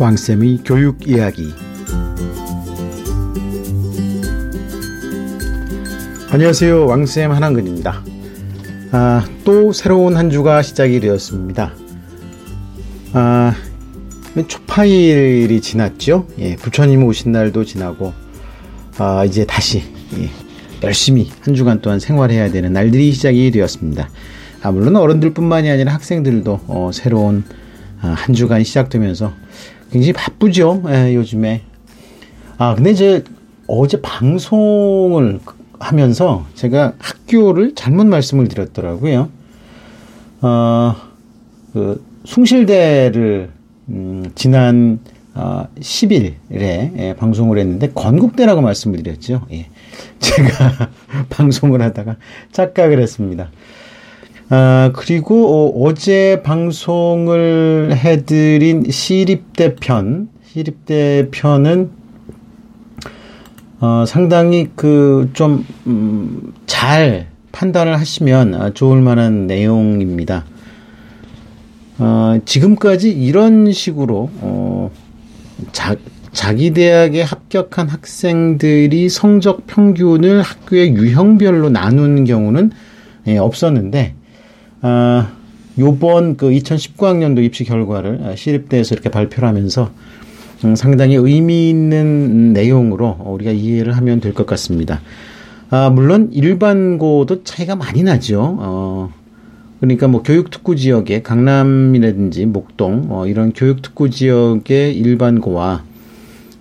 왕쌤의 교육 이야기. 안녕하세요. 왕쌤 한한근입니다. 아, 또 새로운 한 주가 시작이 되었습니다. 아, 초파일이 지났죠? 예, 부처님 오신 날도 지나고 아, 이제 다시 예, 열심히 한 주간 동안 생활해야 되는 날들이 시작이 되었습니다. 아, 물론 어른들뿐만이 아니라 학생들도 어, 새로운 아, 한 주간이 시작되면서 굉장히 바쁘죠. 예, 요즘에. 아, 근데 이제 어제 방송을 하면서 제가 학교를 잘못 말씀을 드렸더라고요. 어, 그, 숭실대를, 음, 지난, 어, 10일에 예, 방송을 했는데, 건국대라고 말씀을 드렸죠. 예. 제가 방송을 하다가 착각을 했습니다. 아, 그리고 어, 제 방송을 해드린 시립대 편, 시립대 편은 어, 상당히 그 좀, 음, 잘 판단을 하시면 아, 좋을 만한 내용입니다. 어, 지금까지 이런 식으로, 어, 자, 자기 대학에 합격한 학생들이 성적 평균을 학교의 유형별로 나누는 경우는 예, 없었는데, 아, 요번 그 2019학년도 입시 결과를 아, 시립대에서 이렇게 발표를 하면서 음, 상당히 의미 있는 내용으로 우리가 이해를 하면 될 것 같습니다. 아, 물론 일반고도 차이가 많이 나죠. 어, 그러니까 뭐 교육특구 지역의 강남이라든지 목동 어, 이런 교육특구 지역의 일반고와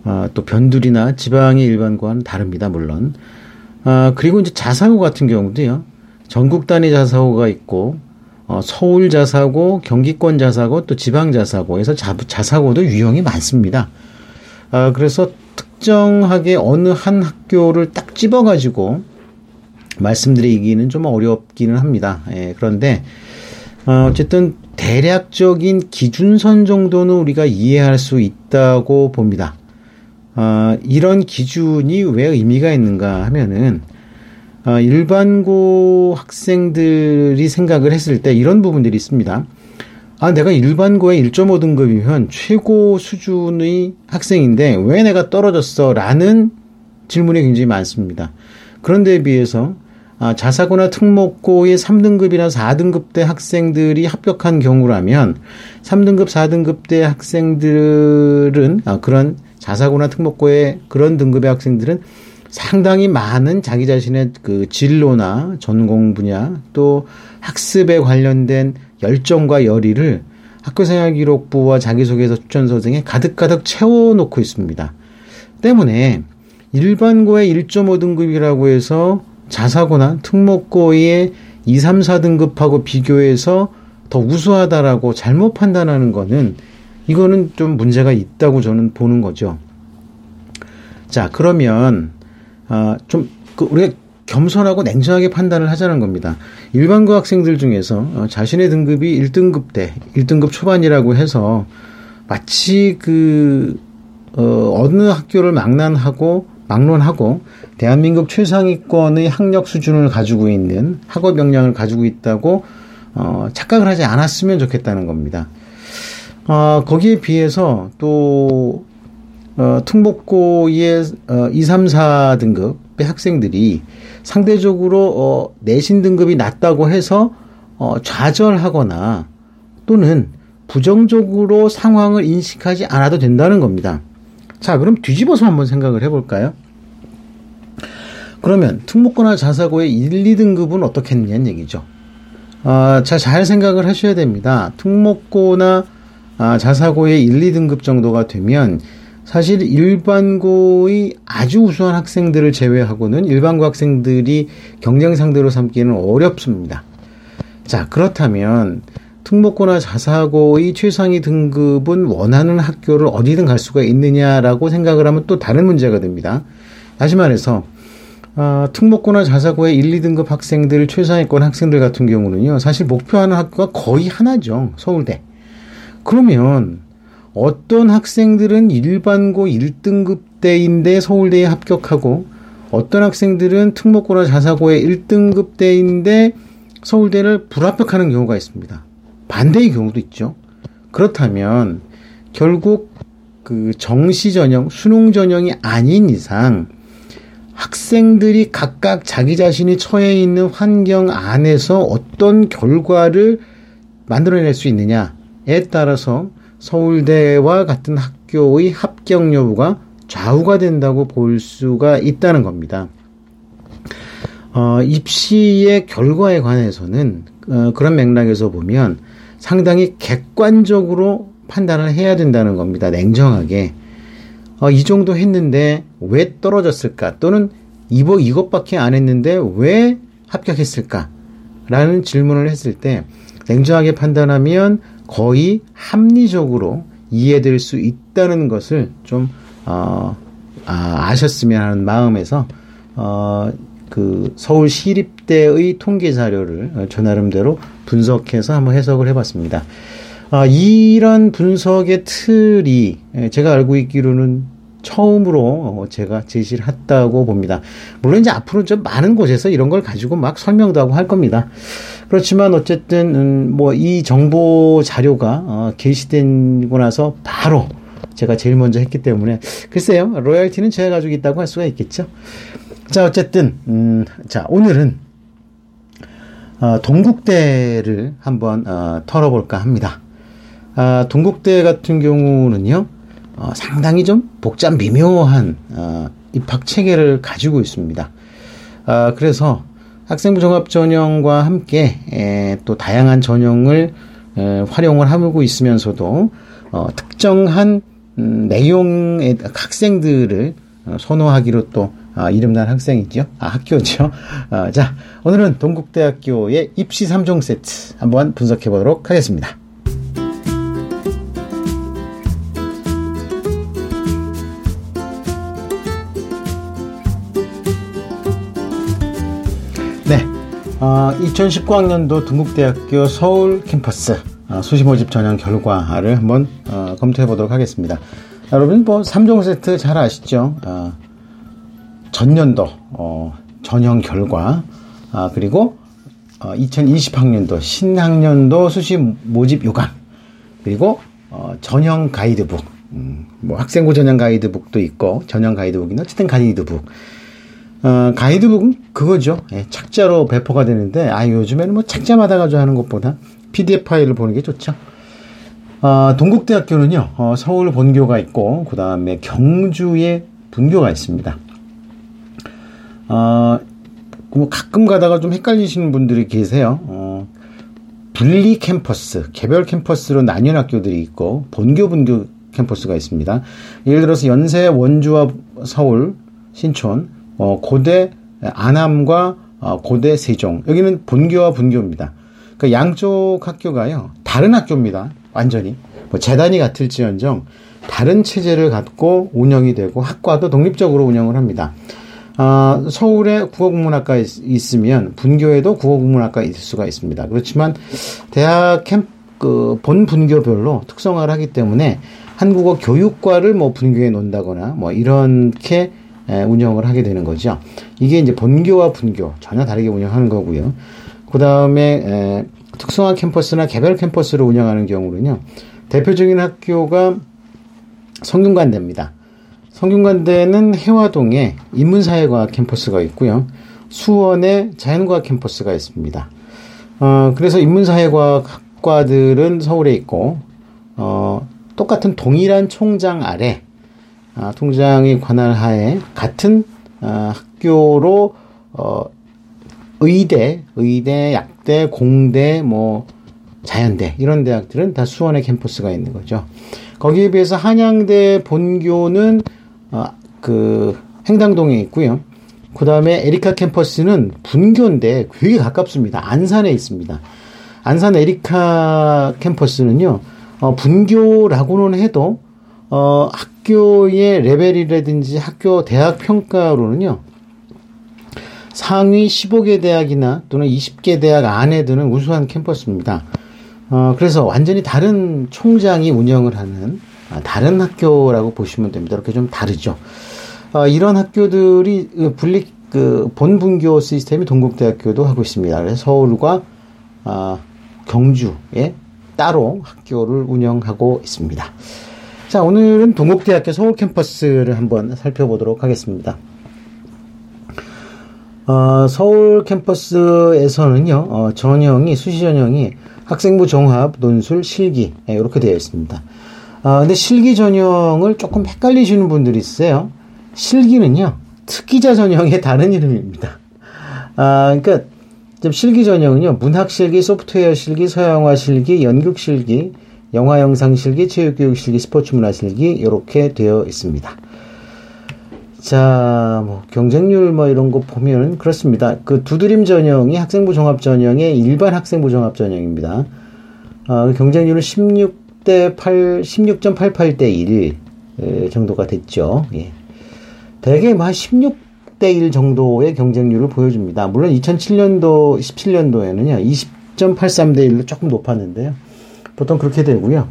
아, 또 변두리나 지방의 일반고와는 다릅니다. 물론. 아, 그리고 이제 자사고 같은 경우도요. 전국 단위 자사고가 있고 어, 서울 자사고, 경기권 자사고, 또 지방 자사고에서 자, 자사고도 유형이 많습니다. 아, 그래서 특정하게 어느 한 학교를 딱 집어가지고 말씀드리기는 좀 어렵기는 합니다. 예, 그런데 어, 어쨌든 대략적인 기준선 정도는 우리가 이해할 수 있다고 봅니다. 어, 이런 기준이 왜 의미가 있는가 하면은 어, 일반고 학생들이 생각을 했을 때 이런 부분들이 있습니다. 아, 내가 일반고에 1.5 등급이면 최고 수준의 학생인데 왜 내가 떨어졌어? 라는 질문이 굉장히 많습니다. 그런데 비해서 아, 자사고나 특목고의 3등급이나 4등급대 학생들이 합격한 경우라면 3등급, 4등급대 학생들은 아, 그런 자사고나 특목고의 그런 등급의 학생들은 상당히 많은 자기 자신의 그 진로나 전공 분야 또 학습에 관련된 열정과 열의를 학교생활 기록부와 자기소개서 추천서 등에 가득가득 채워놓고 있습니다. 때문에 일반고의 1.5등급이라고 해서 자사고나 특목고의 2, 3, 4등급하고 비교해서 더 우수하다라고 잘못 판단하는 거는 이거는 좀 문제가 있다고 저는 보는 거죠. 자, 그러면 아, 좀, 그, 우리가 겸손하고 냉정하게 판단을 하자는 겁니다. 일반고 학생들 중에서 어, 자신의 등급이 1등급 대, 1등급 초반이라고 해서 마치 그, 어, 어느 학교를 망난하고, 막론하고, 대한민국 최상위권의 학력 수준을 가지고 있는 학업 역량을 가지고 있다고, 어, 착각을 하지 않았으면 좋겠다는 겁니다. 어, 거기에 비해서 또, 어, 특목고의 어, 2, 3, 4등급의 학생들이 상대적으로 어, 내신 등급이 낮다고 해서 어, 좌절하거나 또는 부정적으로 상황을 인식하지 않아도 된다는 겁니다. 자, 그럼 뒤집어서 한번 생각을 해볼까요? 그러면 특목고나 자사고의 1, 2등급은 어떻겠느냐는 얘기죠. 아, 자, 잘 생각을 하셔야 됩니다. 특목고나 아, 자사고의 1, 2등급 정도가 되면 사실 일반고의 아주 우수한 학생들을 제외하고는 일반고 학생들이 경쟁 상대로 삼기는 어렵습니다. 자, 그렇다면 특목고나 자사고의 최상위 등급은 원하는 학교를 어디든 갈 수가 있느냐라고 생각을 하면 또 다른 문제가 됩니다. 다시 말해서 어, 특목고나 자사고의 1, 2등급 학생들, 최상위권 학생들 같은 경우는요, 사실 목표하는 학교가 거의 하나죠. 서울대. 그러면 어떤 학생들은 일반고 1등급 대인데 서울대에 합격하고 어떤 학생들은 특목고나 자사고의 1등급 대인데 서울대를 불합격하는 경우가 있습니다. 반대의 경우도 있죠. 그렇다면 결국 그 정시 전형, 수능 전형이 아닌 이상 학생들이 각각 자기 자신이 처해 있는 환경 안에서 어떤 결과를 만들어낼 수 있느냐에 따라서 서울대와 같은 학교의 합격 여부가 좌우가 된다고 볼 수가 있다는 겁니다. 어, 입시의 결과에 관해서는 어, 그런 맥락에서 보면 상당히 객관적으로 판단을 해야 된다는 겁니다. 냉정하게. 어, 이 정도 했는데 왜 떨어졌을까? 또는 이거, 이것밖에 안 했는데 왜 합격했을까? 라는 질문을 했을 때 냉정하게 판단하면 거의 합리적으로 이해될 수 있다는 것을 좀, 어, 아, 아셨으면 하는 마음에서, 어, 그 서울 시립대의 통계 자료를 저 나름대로 분석해서 한번 해석을 해봤습니다. 아, 이런 분석의 틀이 제가 알고 있기로는 처음으로 제가 제시를 했다고 봅니다. 물론 이제 앞으로 좀 많은 곳에서 이런 걸 가지고 막 설명도 하고 할 겁니다. 그렇지만 어쨌든 음, 뭐이 정보 자료가 어, 게시되고 나서 바로 제가 제일 먼저 했기 때문에 글쎄요 로열티는 제가 가지고 있다고 할 수가 있겠죠. 자 어쨌든 음, 자 오늘은 어, 동국대를 한번 어, 털어볼까 합니다. 아, 동국대 같은 경우는요, 어, 상당히 좀 복잡 미묘한 어, 입학 체계를 가지고 있습니다. 아, 그래서 학생부 종합 전형과 함께 에, 또 다양한 전형을 에, 활용을 하고 있으면서도 어, 특정한 음, 내용의 학생들을 어, 선호하기로 또 아, 이름난 학생이죠. 아, 학교죠. 아, 자, 오늘은 동국대학교의 입시 3종 세트 한번 분석해 보도록 하겠습니다. 어, 2019학년도 동국대학교 서울 캠퍼스 어, 수시 모집 전형 결과를 한번 어, 검토해 보도록 하겠습니다. 여러분 뭐 3종 세트 잘 아시죠? 어, 전년도 어, 전형 결과 아, 그리고 어, 2020학년도 신학년도 수시 모집 요강 그리고 어, 전형 가이드북 음, 뭐 학생부 전형 가이드북도 있고 전형 가이드북이나 어쨌든 가이드북 어, 가이드북은 그거죠. 예, 착자로 배포가 되는데, 아, 요즘에는 뭐 착자마다 가지고 하는 것보다 PDF 파일을 보는 게 좋죠. 어, 동국대학교는요, 어, 서울 본교가 있고, 그 다음에 경주에 분교가 있습니다. 어, 뭐 가끔 가다가 좀 헷갈리시는 분들이 계세요. 어, 분리 캠퍼스, 개별 캠퍼스로 나뉜 학교들이 있고, 본교, 분교 캠퍼스가 있습니다. 예를 들어서 연세, 원주와 서울, 신촌, 어, 고대 안암과 어, 고대 세종 여기는 본교와 분교입니다. 그 양쪽 학교가요 다른 학교입니다. 완전히 뭐 재단이 같을지언정 다른 체제를 갖고 운영이 되고 학과도 독립적으로 운영을 합니다. 어, 서울에 국어국문학과 있, 으면 분교에도 국어국문학과 있을 수가 있습니다. 그렇지만 대학 캠, 그, 본 분교별로 특성화를 하기 때문에 한국어 교육과를 뭐 분교에 놓는다거나 뭐 이렇게 운영을 하게 되는 거죠. 이게 이제 본교와 분교 전혀 다르게 운영하는 거고요. 그 다음에 특성화 캠퍼스나 개별 캠퍼스로 운영하는 경우는요. 대표적인 학교가 성균관대입니다. 성균관대는 해화동에 인문사회과학 캠퍼스가 있고요. 수원에 자연과학 캠퍼스가 있습니다. 어, 그래서 인문사회과학과들은 서울에 있고, 어, 똑같은 동일한 총장 아래 아, 통장의 관할 하에 같은 아, 학교로 어, 의대, 의대, 약대, 공대, 뭐 자연대 이런 대학들은 다 수원에 캠퍼스가 있는 거죠. 거기에 비해서 한양대 본교는 어, 그 행당동에 있고요. 그 다음에 에리카 캠퍼스는 분교인데 되게 가깝습니다. 안산에 있습니다. 안산 에리카 캠퍼스는요, 어, 분교라고는 해도 어, 학 교의 레벨이라든지 학교 대학 평가로는요. 상위 15개 대학이나 또는 20개 대학 안에 드는 우수한 캠퍼스입니다. 어, 그래서 완전히 다른 총장이 운영을 하는 아, 다른 학교라고 보시면 됩니다. 이렇게 좀 다르죠. 어, 이런 학교들이 그 분리 그 본분교 시스템이 동국대학교도 하고 있습니다. 그래서 서울과 어, 경주에 따로 학교를 운영하고 있습니다. 자, 오늘은 동국대학교 서울 캠퍼스를 한번 살펴보도록 하겠습니다. 어, 서울 캠퍼스에서는요, 어, 전형이, 수시 전형이 학생부 종합, 논술, 실기, 예, 이렇게 되어 있습니다. 아, 근데 실기 전형을 조금 헷갈리시는 분들이 있어요. 실기는요, 특기자 전형의 다른 이름입니다. 아, 그러니까, 좀 실기 전형은요, 문학 실기, 소프트웨어 실기, 서양화 실기, 연극 실기, 영화 영상 실기, 체육 교육 실기, 스포츠 문화 실기, 이렇게 되어 있습니다. 자, 뭐, 경쟁률 뭐 이런 거 보면 그렇습니다. 그 두드림 전형이 학생부 종합 전형의 일반 학생부 종합 전형입니다. 어, 경쟁률은 16대 8, 16.88대 1 정도가 됐죠. 예. 대개 뭐 한 16대 1 정도의 경쟁률을 보여줍니다. 물론 2007년도, 17년도에는요, 20.83대 1로 조금 높았는데요. 보통 그렇게 되고요.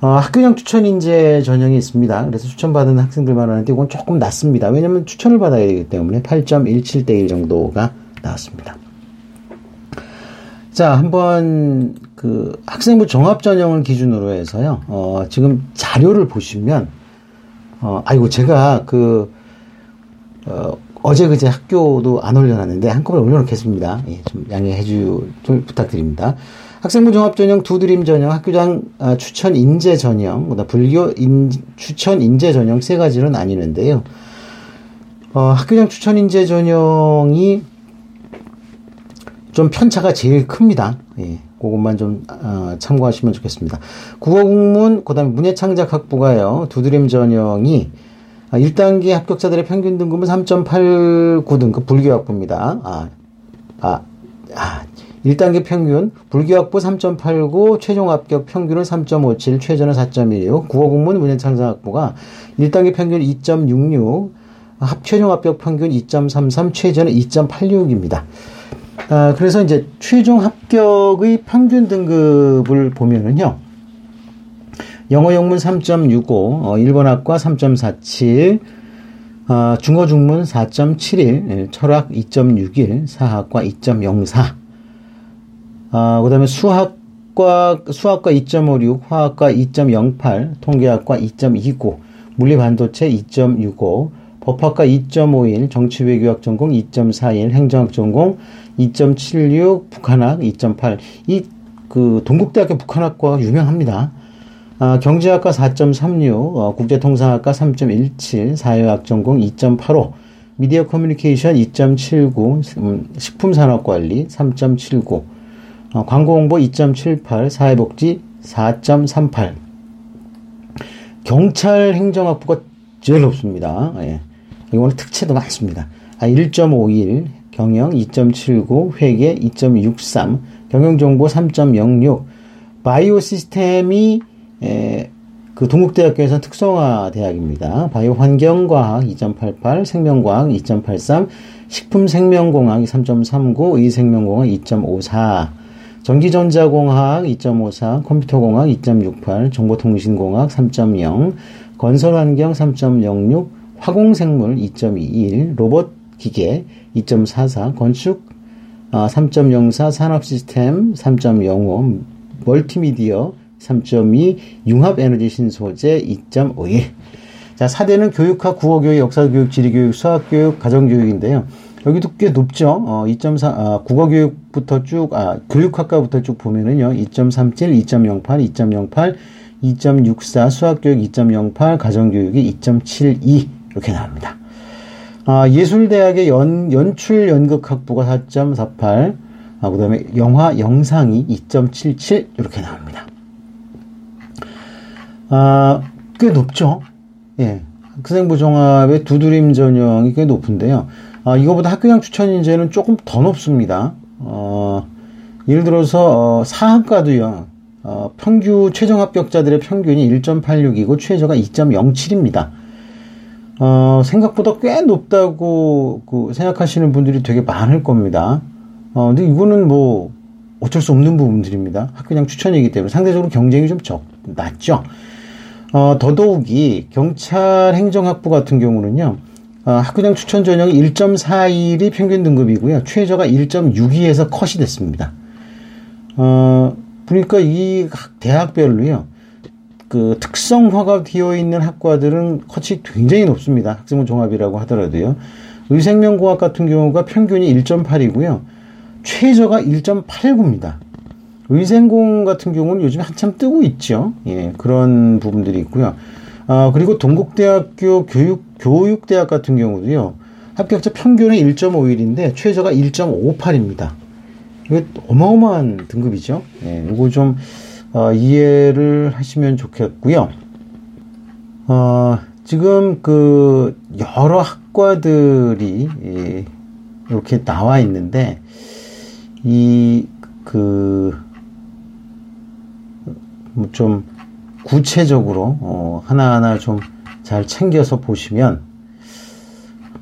어, 학교장 추천 인재 전형이 있습니다. 그래서 추천받은 학생들만 하는데 이건 조금 낮습니다. 왜냐하면 추천을 받아야 되기 때문에 8.17대 1 정도가 나왔습니다. 자, 한번 그 학생부 종합 전형을 기준으로 해서요. 어, 지금 자료를 보시면 어, 아이고 제가 그 어, 어제 그제 학교도 안 올려놨는데 한꺼번에 올려놓겠습니다. 예, 좀 양해해 주 부탁드립니다. 학생부 종합 전형, 두드림 전형, 학교장 아, 추천 인재 전형, 그다음 불교 인, 추천 인재 전형 세 가지로 나뉘는데요. 어, 학교장 추천 인재 전형이 좀 편차가 제일 큽니다. 예, 그것만 좀 어, 참고하시면 좋겠습니다. 국어 국문, 그다음에 문예창작 학부가요. 두드림 전형이 1단계 아, 합격자들의 평균 등급은 3.89등급 불교 학부입니다. 아, 아, 아, 1단계 평균, 불교학부 3.89, 최종 합격 평균은 3.57, 최저는 4.16, 국어국문 문예창작학부가 1단계 평균 2.66, 합, 최종 합격 평균 2.33, 최저는 2.86입니다. 아, 그래서 이제 최종 합격의 평균 등급을 보면은요, 영어 영문 3.65, 어, 일본학과 3.47, 어, 중어 중문 4.71, 철학 2.61, 사학과 2.04, 아, 그 다음에 수학과, 수학과 2.56, 화학과 2.08, 통계학과 2.29, 물리반도체 2.65, 법학과 2.51, 정치외교학 전공 2.41, 행정학 전공 2.76, 북한학 2.8. 이, 그, 동국대학교 북한학과가 유명합니다. 아, 경제학과 4.36, 어, 국제통상학과 3.17, 사회학 전공 2.85, 미디어 커뮤니케이션 2.79, 음, 식품산업관리 3.79, 어, 광고 홍보 2.78, 사회복지 4.38. 경찰 행정학부가 제일 높습니다. 예. 이거는 특채도 많습니다. 아, 1.51, 경영 2.79, 회계 2.63, 경영정보 3.06, 바이오 시스템이 에, 그 동국대학교에서 특성화 대학입니다. 바이오 환경과학 2.88, 생명과학 2.83, 식품생명공학 3.39, 의생명공학 2.54, 전기전자공학 2.54, 컴퓨터공학 2.68, 정보통신공학 3.0, 건설환경 3.06, 화공생물 2.21, 로봇 기계 2.44, 건축 3.04, 아, 산업시스템 3.05, 멀티미디어 3.2, 융합에너지 신소재 2.51. 자, 4대는 교육학, 국어교육, 역사교육, 지리교육, 수학교육, 가정교육인데요. 여기도 꽤 높죠. 어, 2.4, 아, 국어교육부터 쭉, 아, 교육학과부터 쭉 보면은요. 2.37, 2.08, 2.08, 2.64, 수학교육 2.08, 가정교육이 2.72 이렇게 나옵니다. 아, 예술대학의 연, 연출 연극학부가 4.48, 아, 그 다음에 영화 영상이 2.77 이렇게 나옵니다. 아, 꽤 높죠? 예. 학생부 종합의 두드림 전형이 꽤 높은데요. 아, 이거보다 학교장 추천 인재는 조금 더 높습니다. 어, 예를 들어서 어, 사학과도요. 어, 평균 최종 합격자들의 평균이 1.86이고 최저가 2.07입니다. 어, 생각보다 꽤 높다고 그 생각하시는 분들이 되게 많을 겁니다. 어, 근데 이거는 뭐 어쩔 수 없는 부분들입니다. 학교장 추천이기 때문에 상대적으로 경쟁이 좀 적, 낮죠. 어, 더더욱이 경찰 행정학부 같은 경우는요. 어, 학교장 추천 전형이 1.41이 평균 등급이고요. 최저가 1.62에서 컷이 됐습니다. 어, 보니까 이 대학별로요. 그 특성화가 되어 있는 학과들은 컷이 굉장히 높습니다. 학생부 종합이라고 하더라도요. 의생명공학 같은 경우가 평균이 1.8이고요. 최저가 1.89입니다. 의생공 같은 경우는 요즘 한참 뜨고 있죠. 예, 그런 부분들이 있고요. 아, 그리고 동국대학교 교육, 교육대학 같은 경우도요. 합격자 평균은 1.51인데 최저가 1.58입니다. 이게 어마어마한 등급이죠. 예, 이거 좀 어, 이해를 하시면 좋겠고요. 어, 지금 그 여러 학과들이 예, 이렇게 나와 있는데 이그 뭐좀 구체적으로 어, 하나하나 좀 잘 챙겨서 보시면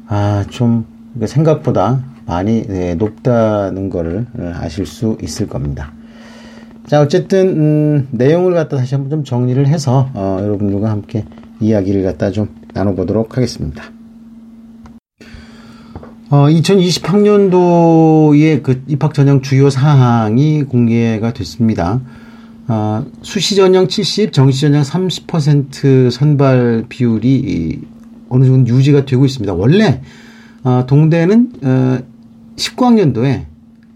아 좀 생각보다 많이 네, 높다는 거를 어, 아실 수 있을 겁니다. 자 어쨌든 음, 내용을 갖다 다시 한번 좀 정리를 해서 어, 여러분들과 함께 이야기를 갖다 좀 나눠보도록 하겠습니다. 어, 2020학년도의 그 입학 전형 주요 사항이 공개가 됐습니다. 어, 수시 전형 70, 정시 전형 30% 선발 비율이 어느 정도 유지가 되고 있습니다. 원래 어, 동대는 어, 19학년도에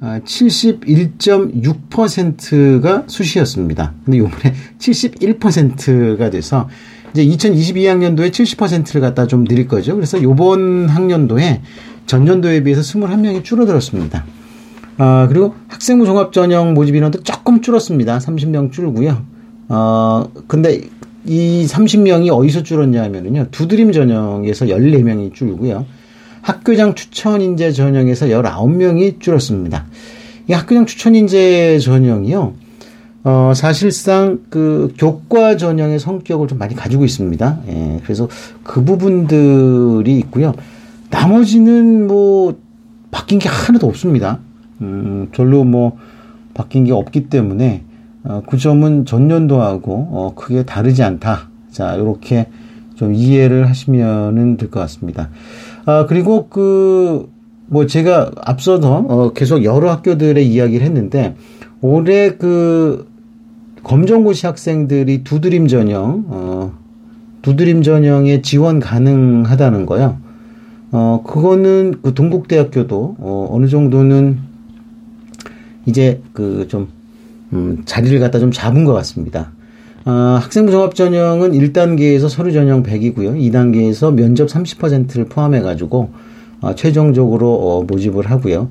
어, 71.6%가 수시였습니다. 근데 이번에 71%가 돼서 이제 2022학년도에 70%를 갖다 좀 늘릴 거죠. 그래서 이번 학년도에 전년도에 비해서 21명이 줄어들었습니다. 어, 그리고 학생부 종합 전형 모집 인원도 조금 줄었습니다. 30명 줄고요. 어, 근데 이 30명이 어디서 줄었냐 하면은요. 두드림 전형에서 14명이 줄고요. 학교장 추천 인재 전형에서 19명이 줄었습니다. 이 학교장 추천 인재 전형이요. 어, 사실상 그 교과 전형의 성격을 좀 많이 가지고 있습니다. 예, 그래서 그 부분들이 있고요. 나머지는 뭐 바뀐 게 하나도 없습니다. 음, 별로 뭐 바뀐 게 없기 때문에 어, 그 점은 전년도하고 어, 크게 다르지 않다. 자, 이렇게 좀 이해를 하시면은 될 것 같습니다. 아, 그리고 그, 뭐 제가 앞서서 어, 계속 여러 학교들의 이야기를 했는데 올해 그 검정고시 학생들이 두드림 전형, 어, 두드림 전형에 지원 가능하다는 거요. 어, 그거는 그 동국대학교도 어, 어느 정도는 이제 그 좀, 음, 자리를 갖다 좀 잡은 것 같습니다. 어, 학생부 종합 전형은 1단계에서 서류 전형 100이고요. 2단계에서 면접 30%를 포함해 가지고 어, 최종적으로 어, 모집을 하고요.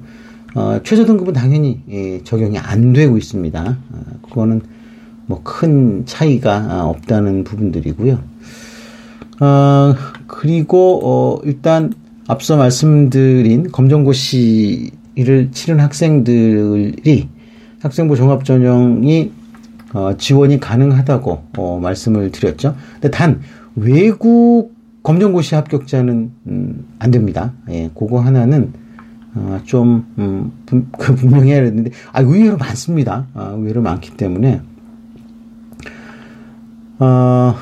어, 최저 등급은 당연히 예, 적용이 안 되고 있습니다. 어, 그거는 뭐 큰 차이가 아, 없다는 부분들이고요. 어, 그리고 어, 일단 앞서 말씀드린 검정고시 를 치른 학생들이 학생부 종합전형이 어, 지원이 가능하다고 어, 말씀을 드렸죠. 근데 단 외국 검정고시 합격자는 음, 안 됩니다. 예, 그거 하나는 어, 좀 음, 분, 그 분명히 해야 되는데 아, 의외로 많습니다. 아, 의외로 많기 때문에 어,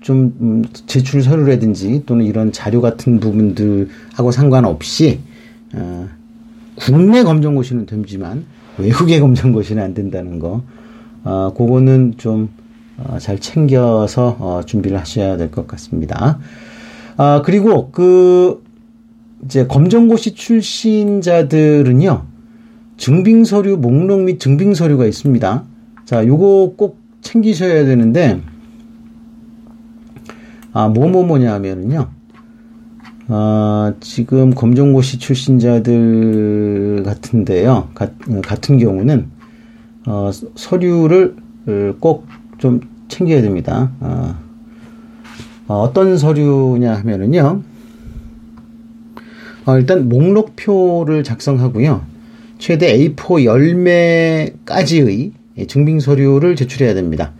좀 음, 제출 서류라든지 또는 이런 자료 같은 부분들하고 상관없이 어, 국내 검정고시는 되지만 외국의 검정고시는 안 된다는 거. 어, 그거는 좀잘 어, 챙겨서 어, 준비를 하셔야 될 것 같습니다. 아, 그리고 그 이제 검정고시 출신자들은요. 증빙 서류 목록 및 증빙 서류가 있습니다. 자, 요거 꼭 챙기셔야 되는데 아, 뭐뭐 뭐냐 하면은요. 아, 지금 검정고시 출신자들 같은데요. 가, 같은 경우는 어, 서류를 꼭 좀 챙겨야 됩니다. 어, 어떤 서류냐 하면은요. 어, 일단 목록표를 작성하고요. 최대 A4 10매까지의 증빙 서류를 제출해야 됩니다.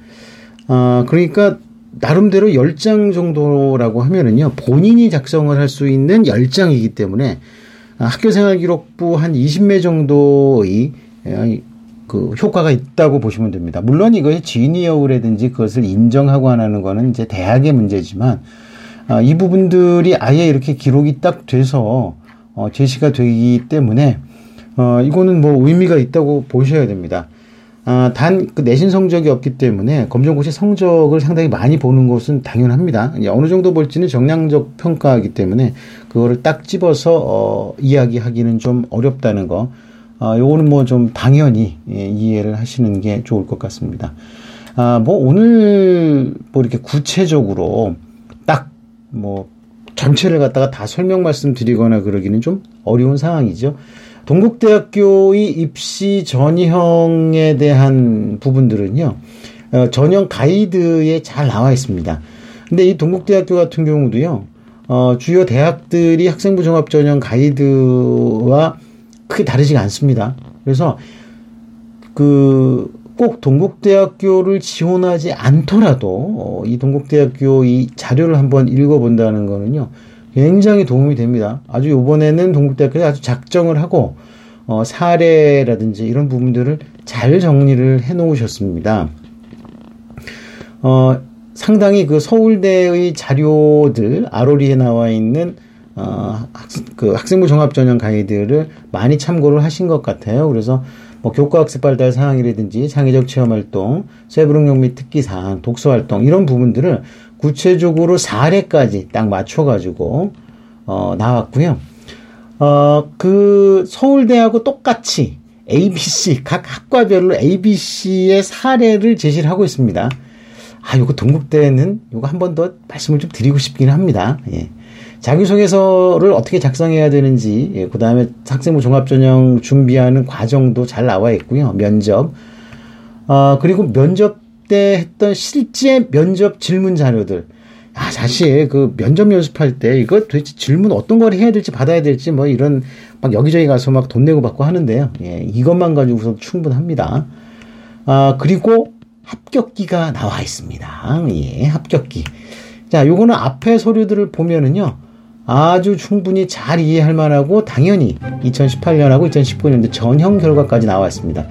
어, 그러니까 나름대로 10장 정도라고 하면은요. 본인이 작성을 할 수 있는 10장이기 때문에 학교생활 기록부 한 20매 정도의 그 효과가 있다고 보시면 됩니다. 물론 이거의 지니어우라든지 그것을 인정하고 안 하는 거는 이제 대학의 문제지만 아, 이 부분들이 아예 이렇게 기록이 딱 돼서 어, 제시가 되기 때문에 어, 이거는 뭐 의미가 있다고 보셔야 됩니다. 아, 단그 내신 성적이 없기 때문에 검정고시 성적을 상당히 많이 보는 것은 당연합니다. 어느 정도 볼지는 정량적 평가이기 때문에 그거를 딱 집어서 어, 이야기하기는 좀 어렵다는 거. 아, 요거는 뭐 좀 당연히 예, 이해를 하시는 게 좋을 것 같습니다. 아, 뭐 오늘 뭐 이렇게 구체적으로 딱 뭐 전체를 갖다가 다 설명 말씀드리거나 그러기는 좀 어려운 상황이죠. 동국대학교의 입시 전형에 대한 부분들은요, 어, 전형 가이드에 잘 나와 있습니다. 근데 이 동국대학교 같은 경우도요, 어, 주요 대학들이 학생부 종합 전형 가이드와 크게 다르지가 않습니다. 그래서 그 꼭 동국대학교를 지원하지 않더라도 어, 이 동국대학교 이 자료를 한번 읽어본다는 거는요 굉장히 도움이 됩니다. 아주 이번에는 동국대학교에 아주 작정을 하고 어, 사례라든지 이런 부분들을 잘 정리를 해 놓으셨습니다. 어, 상당히 그 서울대의 자료들, 아로리에 나와 있는 어, 학, 그 학생부 종합 전형 가이드를 많이 참고를 하신 것 같아요. 그래서 뭐 교과 학습 발달 사항이라든지 창의적 체험 활동, 세부능력 및 특기 사항, 독서 활동 이런 부분들을 구체적으로 사례까지 딱 맞춰가지고 어, 나왔고요. 어, 그 서울대하고 똑같이 ABC 각 학과별로 ABC의 사례를 제시를 하고 있습니다. 아, 요거 동국대는 요거 한 번 더 말씀을 좀 드리고 싶긴 합니다. 예. 자기소개서를 어떻게 작성해야 되는지, 예, 그 다음에 학생부 종합전형 준비하는 과정도 잘 나와 있고요. 면접. 어, 그리고 면접 때 했던 실제 면접 질문 자료들. 아, 사실 그 면접 연습할 때 이거 도대체 질문 어떤 걸 해야 될지 받아야 될지 뭐 이런 막 여기저기 가서 막 돈 내고 받고 하는데요. 예, 이것만 가지고서 충분합니다. 아, 그리고 합격기가 나와 있습니다. 예, 합격기. 자, 요거는 앞에 서류들을 보면은요. 아주 충분히 잘 이해할 만하고 당연히 2018년하고 2019년도 전형 결과까지 나와 있습니다.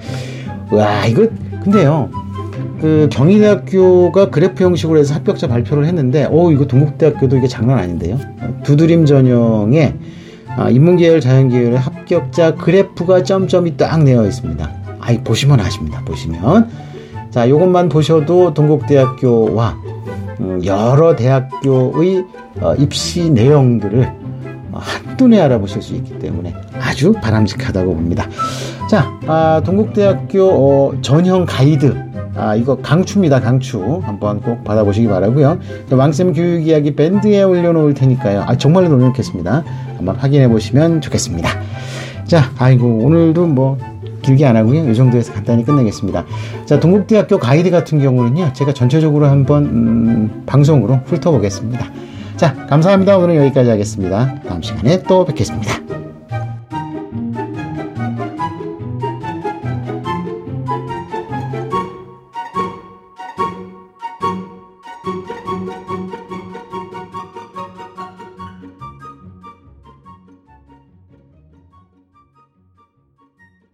와, 이거 근데요. 그 경희대학교가 그래프 형식으로 해서 합격자 발표를 했는데, 오 이거 동국대학교도 이게 장난 아닌데요. 두드림 전형에 아, 인문계열, 자연계열의 합격자 그래프가 점점이 딱 내어 있습니다. 아이 보시면 아십니다. 보시면 자 요것만 보셔도 동국대학교와 음, 여러 대학교의 어, 입시 내용들을 한눈에 알아보실 수 있기 때문에 아주 바람직하다고 봅니다. 자, 아, 동국대학교 어, 전형 가이드 아, 이거 강추입니다, 강추. 한번 꼭 받아보시기 바라고요 왕쌤 교육 이야기 밴드에 올려놓을 테니까요. 아, 정말로 올려놓겠습니다. 한번 확인해 보시면 좋겠습니다. 자, 아이고, 오늘도 뭐, 길게 안 하고요. 이 정도에서 간단히 끝내겠습니다. 자, 동국대학교 가이드 같은 경우는요, 제가 전체적으로 한번, 음, 방송으로 훑어보겠습니다. 자, 감사합니다. 오늘 여기까지 하겠습니다. 다음 시간에 또 뵙겠습니다.